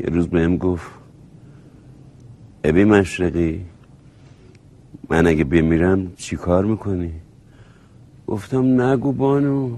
یه روز بهم گفت ابی مشرقی من اگه بمیرم چی کار می‌کنی? گفتم نگو بانو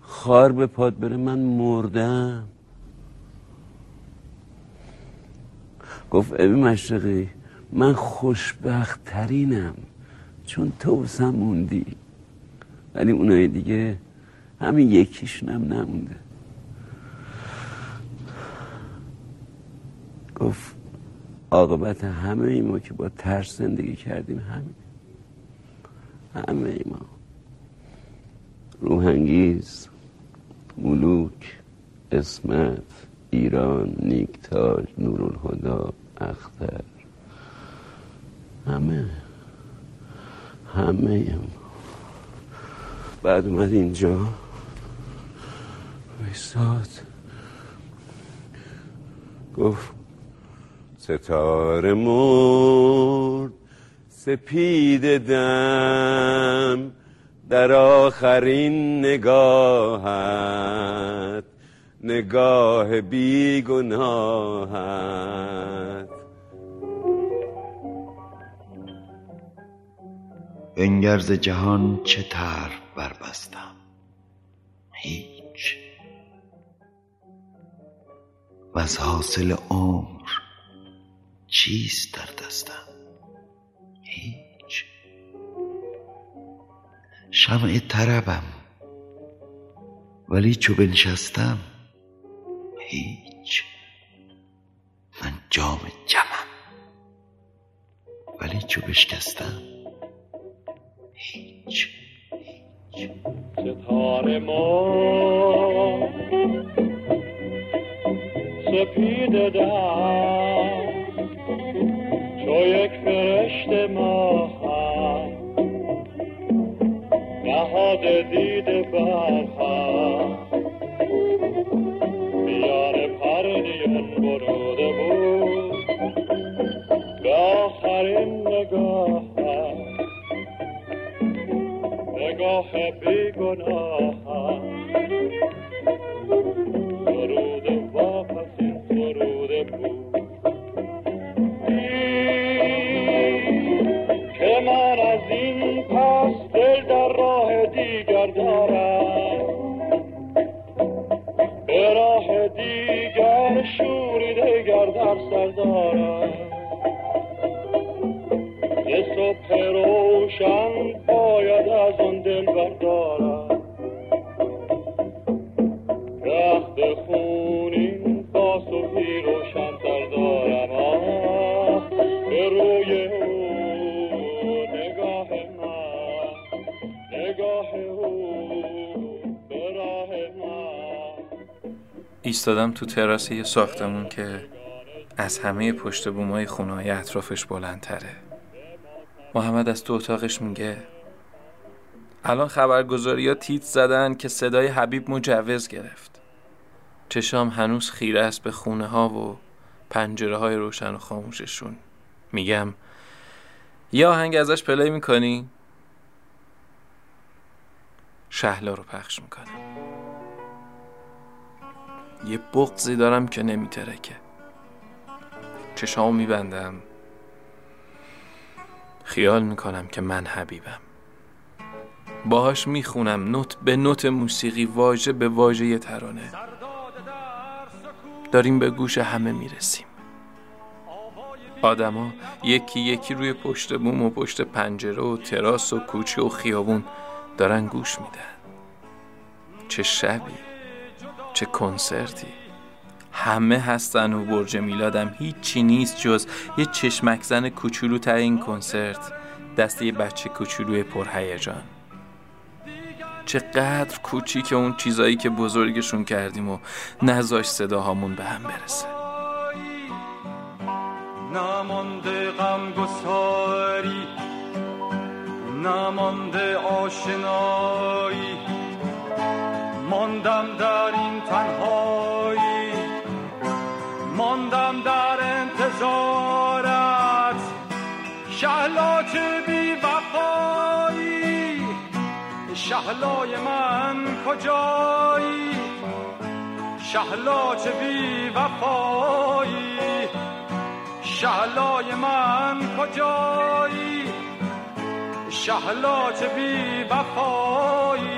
خار به پاد بره من مردم. گفت ابی مشرقی من خوشبخت ترینم چون تو موندی ولی اونای دیگه همین یکیشونم نمونده. گفت عاقبت همه ای ما که با ترس زندگی کردیم همین همه ای ما روحنگیز ملوک اسمت ایران نیکتاج نورالهدا اختر. همه همه بعد اومد اینجا. ویساد گفت ستاره مرد. سپید دم در آخرین نگاهت. نگاه بیگناهت. انگرز جهان چه تر بربستم؟ هیچ. و از حاصل عمر چیست در دستم؟ هیچ. شمع طربم. ولی چو بنشستم هیچ. من جام جمم. ولی چو بشکستم هیچ. ستاره ما. سپید چو یک فرشت ماه نهاد دید برهم میان پرنیان بروده بود. به آخرین نگاه نگاه بیگناه ایستادم تو تراس یه ساختمون که از همه پشت بومای خونه های اطرافش بلندتره. محمد از تو اتاقش میگه الان خبرگزاری ها تیت زدن که صدای حبیب مجوز گرفت. چشام هنوز خیره است به خونه ها و پنجره های روشن و خاموششون. میگم یه آهنگ ازش پلی می‌کنی؟ شهلا رو پخش می‌کنه یه بغزی دارم که نمیترکه. چشامو میبندم. خیال می‌کنم که من حبیبم. باهاش می‌خونم نوت به نوت موسیقی واژه به واژه ترانه. داریم به گوش همه می‌رسیم. آدما یکی یکی روی پشت بوم و پشت پنجره و تراس و کوچه و خیابون دارن گوش میدن. چه شبی چه کنسرتی. همه هستن و برج میلادم هیچی نیست جز یه چشمک زن کوچولو تا این کنسرت. دست یه بچه کوچولوی پرهیجان چقدر کوچیک اون چیزایی که بزرگشون کردیم و نذاش صداهامون به هم برسه. نمانده غم گساری نمانده آشنایی. ماندم در این تنهایی ماندم در انتظارت. چه بی وفایی شهلای من کجایی؟ شهلا چه بی وفایی شهلای من کجایی؟ شهلا چه بی وفایی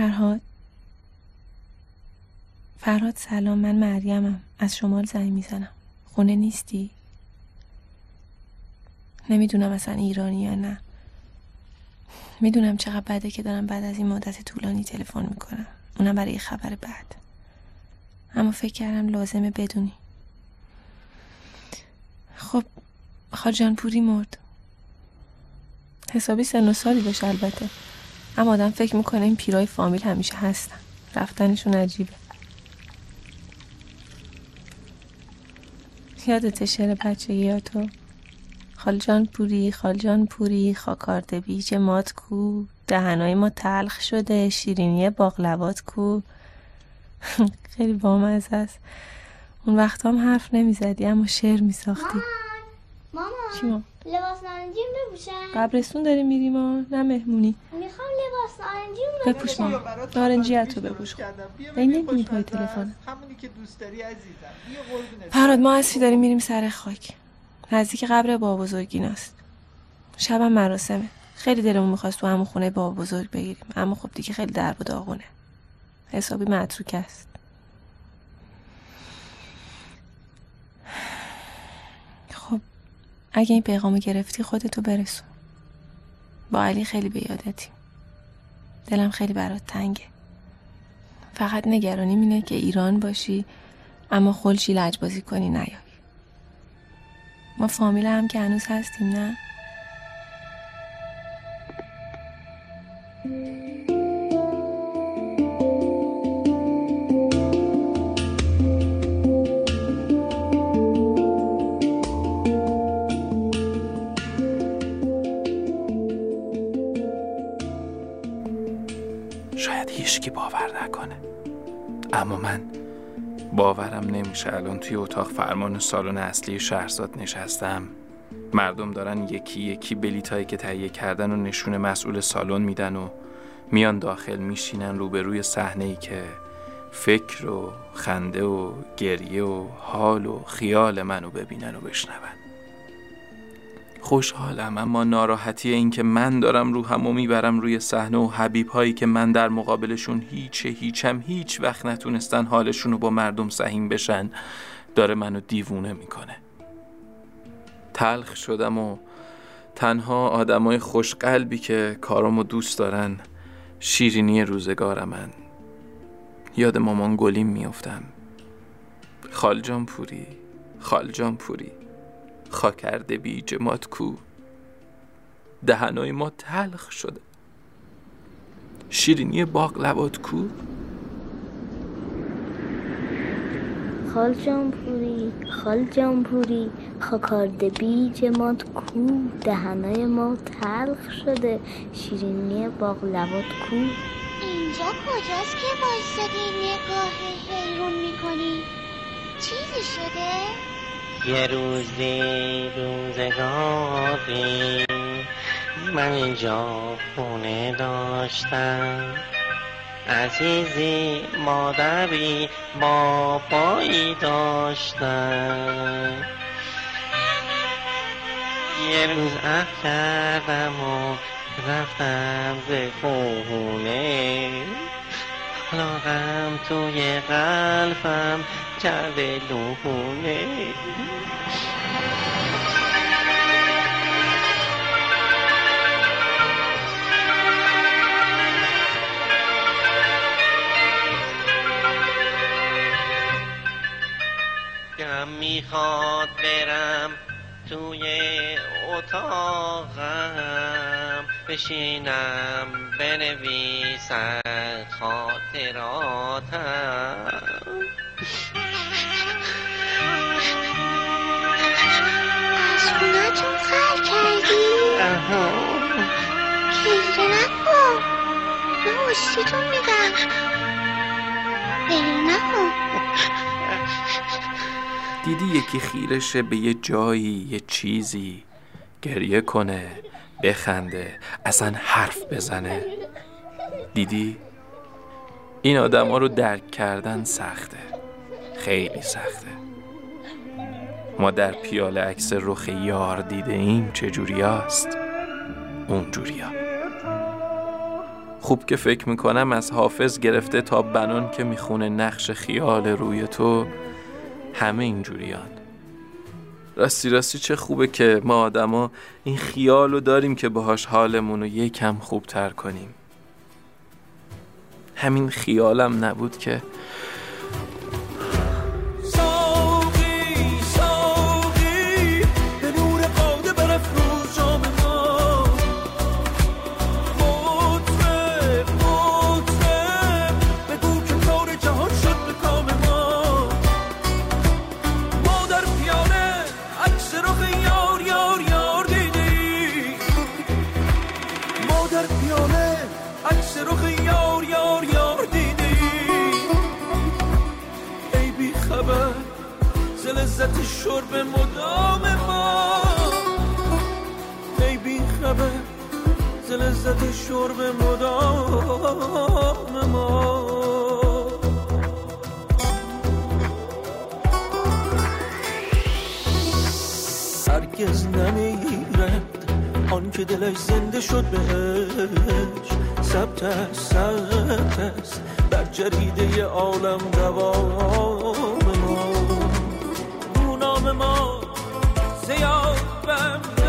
فرهاد. فرهاد سلام من مریمم. از شمال زنگ می‌زنم. خونه نیستی؟ نمی‌دونم اصلا ایرانی یا نه. می‌دونم چقدر بده که دارم بعد از این مدت طولانی تلفن می‌کنم. اونم برای خبر بعد. اما فکر کردم لازمه بدونی. خب خاجان پوری مرد. حسابی سن و سالی داشت البته. اما آدم فکر می‌کنه این پیرای فامیل همیشه هستن. رفتنشون عجیبه. یادت شعر بچه یا تو؟ خالجان پوری خالجان پوری خاکارد بیج مات کو. دهنای ما تلخ شده شیرینی باقلوات کو. خیلی بامزه است. اون وقت هم حرف نمی‌زدی اما شعر میساختی. مامان چی ما؟ لباس نارنجیم بپوشم قبرستون داری میری ما نه مهمونی. می‌خوام لباس نارنجیم بپوش ما نارنجی از تو بپوش. این نمی‌دونی پای تلفن. همونی که دوست داری عزیزم. فراد ما اصفی داریم میریم سر خاک. نزدیک قبر بابا بزرگیناست شبم مراسمه. خیلی دلمون می‌خواست تو همون خونه بابا بزرگ بگیریم. اما خب دیگه خیلی درب و داغونه. حسابی متروک است خب اگه این پیغامو گرفتی خودتو برسون. با علی خیلی به یادتیم دلم خیلی برات تنگه. فقط نگرانیم اینه که ایران باشی اما خلشی لجبازی کنی نیایی ما فامیل هم که هنوز هستیم نه؟ باورم نمیشه الان توی اتاق فرمان سالن اصلی شهرزاد نشستم. مردم دارن یکی یکی بلیتایی که تهیه کردن و نشون مسئول سالن میدن و میان داخل میشینن روبروی صحنه ای که فکر و خنده و گریه و حال و خیال منو ببینن و بشنون. خوشحالم اما ناراحتی این که من دارم روحمو می‌برم روی صحنه و حبیب هایی که من در مقابلشون هیچ هیچم هیچ وقت نتونستن حالشون رو با مردم سهیم بشن داره منو دیوونه می‌کنه. تلخ شدم و تنها آدمای خوشقلبی که کارامو دوست دارن شیرینی روزگارمن. یاد مامان گلیم میافتم. خالجان پوری خالجان پوری خاکرده بیج مات کو. دهنای ما تلخ شده. شیرینی باقلوات کو. خال جامپوری خال جامپوری خاکارد بیج مات کو. دهنای ما تلخ شده. شیرینی باقلوات کو. اینجا کجاست که بایستادی نگاه حیرون می‌کنی؟ چیزی شده؟ یه روزی روزگاری من اینجا خونه داشتم. عزیزی مادری بابایی داشتم. یه روز عهد کردم و رفتم به خونه. خلاقم توی قلبم کرده لونه دلم می‌خواد برم توی اتاقم. بشینم بنویسم خاطراتم از خونتون خر کردی؟ اها. پشتیتون میدم. گریه نکن. دیدی یکی خیرشه به یه جایی یه چیزی گریه کنه بخنده اصلا حرف بزنه. دیدی؟ این آدما رو درک کردن سخته. خیلی سخته. ما در پیاله عکس رخ یار دیده ایم چجوری هست اونجوری خوب که فکر می‌کنم از حافظ گرفته تا بنان که می‌خونه نقش خیال روی تو همه اینجوریان راستی راستی چه خوبه که ما آدما این خیال رو داریم که باهاش حالمون رو یکم خوبتر کنیم. همین خیالم نبود که لذت شرب مدام ما. هرگز نمیرد آن که دلش زنده شد بهش. ثبت است ثبت است بر جریده عالم دوام ما. رو نام ما زیاد بردن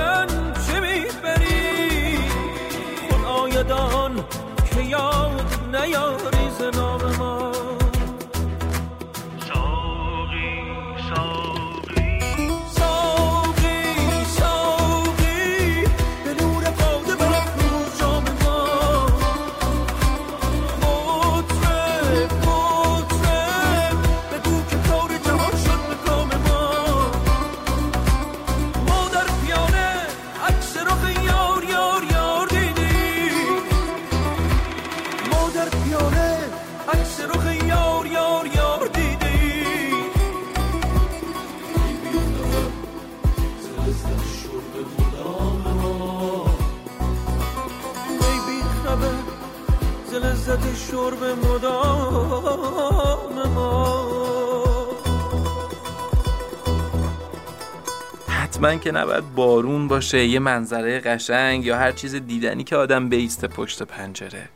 حتما که نباید بارون باشه یه منظره قشنگ یا هر چیز دیدنی که آدم بیسته پشت پنجره.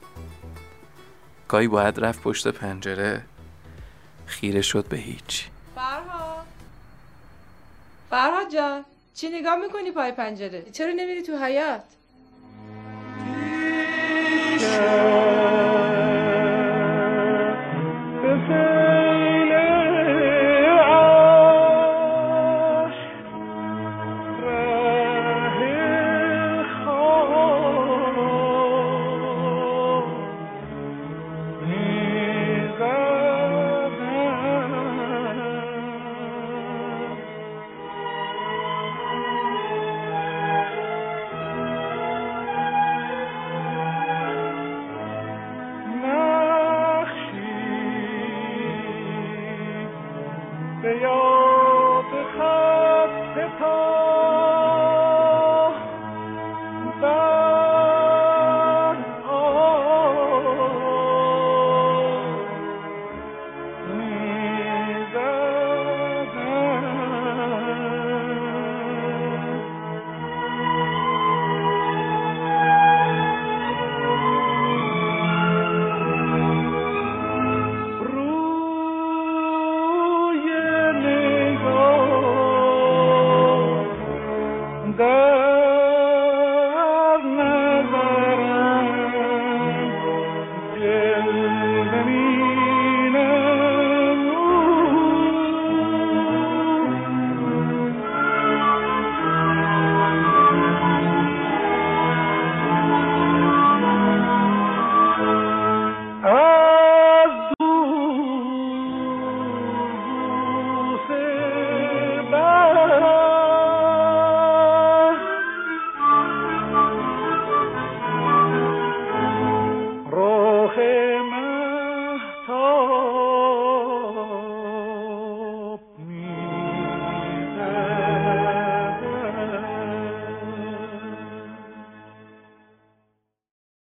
گاهی باید رفت پشت پنجره خیره شد به هیچ. فرهاد. فرهاد جان چی نگاه می‌کنی پای پنجره؟ چرا نمیری تو حیات به یاد خط